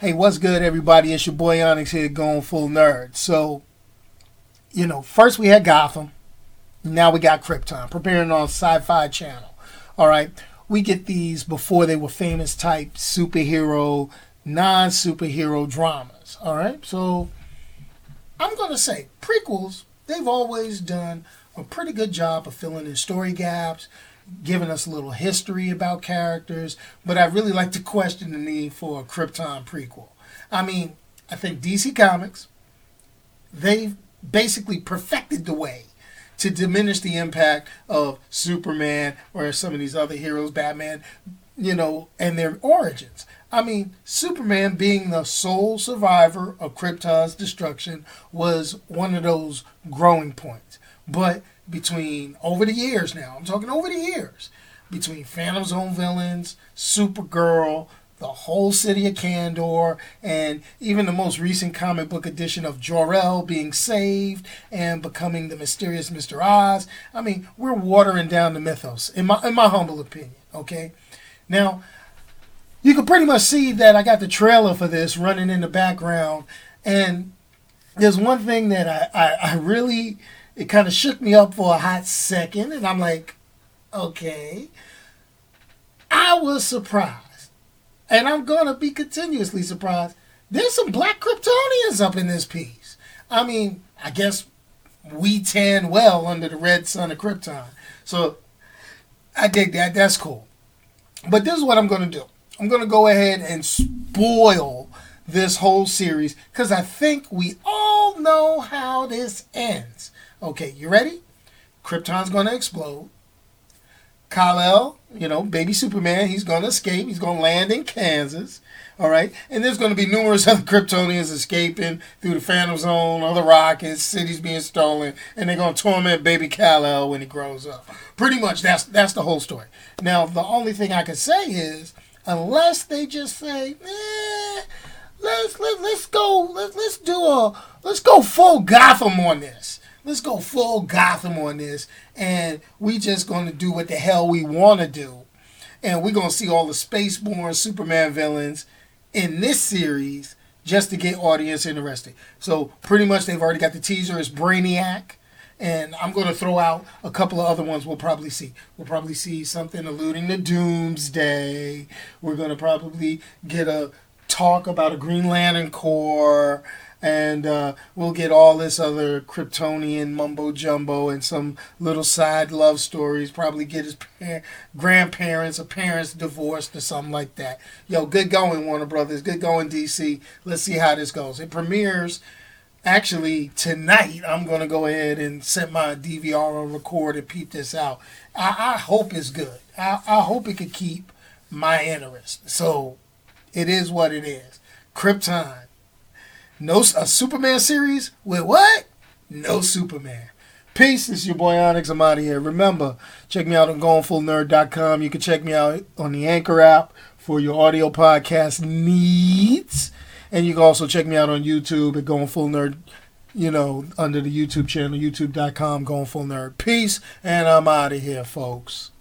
Hey, what's good, everybody? It's your boy Onyx here, going full nerd. So, you know, first we had Gotham, now we got Krypton, preparing on Sci-Fi Channel. All right, we get these before they were famous type superhero, non-superhero dramas. All right, so I'm gonna say prequels. They've always done a pretty good job of filling in story gaps, giving us a little history about characters, but I really like to question the need for a Krypton prequel. I mean, I think DC Comics, they've basically perfected the way to diminish the impact of Superman or some of these other heroes, Batman, you know, and their origins. I mean, Superman being the sole survivor of Krypton's destruction was one of those growing points. But between over the years now, I'm talking over the years, between Phantom Zone villains, Supergirl, the whole city of Kandor, and even the most recent comic book edition of Jor-El being saved and becoming the mysterious Mr. Oz. I mean, we're watering down the mythos, in my in my humble opinion. Okay, now you can pretty much see that I got the trailer for this running in the background, and there's one thing that I, I, I really it kind of shook me up for a hot second, and I'm like, okay. I was surprised, and I'm gonna be continuously surprised. There's some black Kryptonians up in this piece. I mean, I guess we tan well under the red sun of Krypton, so I dig that. That's cool. But this is what I'm gonna do. I'm gonna go ahead and spoil this whole series because I think we all know how this ends. Okay, you ready? Krypton's gonna explode. Kal-El, you know, baby Superman, he's gonna escape. He's gonna land in Kansas. All right, and there's gonna be numerous other Kryptonians escaping through the Phantom Zone, other rockets, cities being stolen, and they're gonna torment baby Kal-El when he grows up. Pretty much, that's that's the whole story. Now, the only thing I can say is, unless they just say, eh, let's let, let's go, let, let's do a let's go full Gotham on this let's go full Gotham on this, and we just gonna do what the hell we wanna do, and we're gonna see all the spaceborn Superman villains in this series just to get audience interested. So pretty much they've already got the teaser. It's Brainiac. And I'm going to throw out a couple of other ones we'll probably see. We'll probably see something alluding to Doomsday. We're going to probably get a talk about a Green Lantern Corps and uh, we'll get all this other Kryptonian mumbo jumbo and some little side love stories. Probably get his par- grandparents or parents divorced or something like that. Yo, good going, Warner Brothers. Good going, DC. Let's see how this goes. It premieres actually tonight. I'm gonna go ahead and set my DVR on record and peep this out. I, I hope it's good. I, I hope it can keep my interest. So it is what it is. Krypton no a Superman series with what? No Superman. Peace. It's your boy Onyx. I'm out of here. Remember, check me out on goingfullnerd.com. You can check me out on the Anchor app for your audio podcast needs. And you can also check me out on YouTube at Going Full Nerd, you know, under the YouTube channel, youtube.com, Going Full Nerd. Peace, and I'm out of here, folks.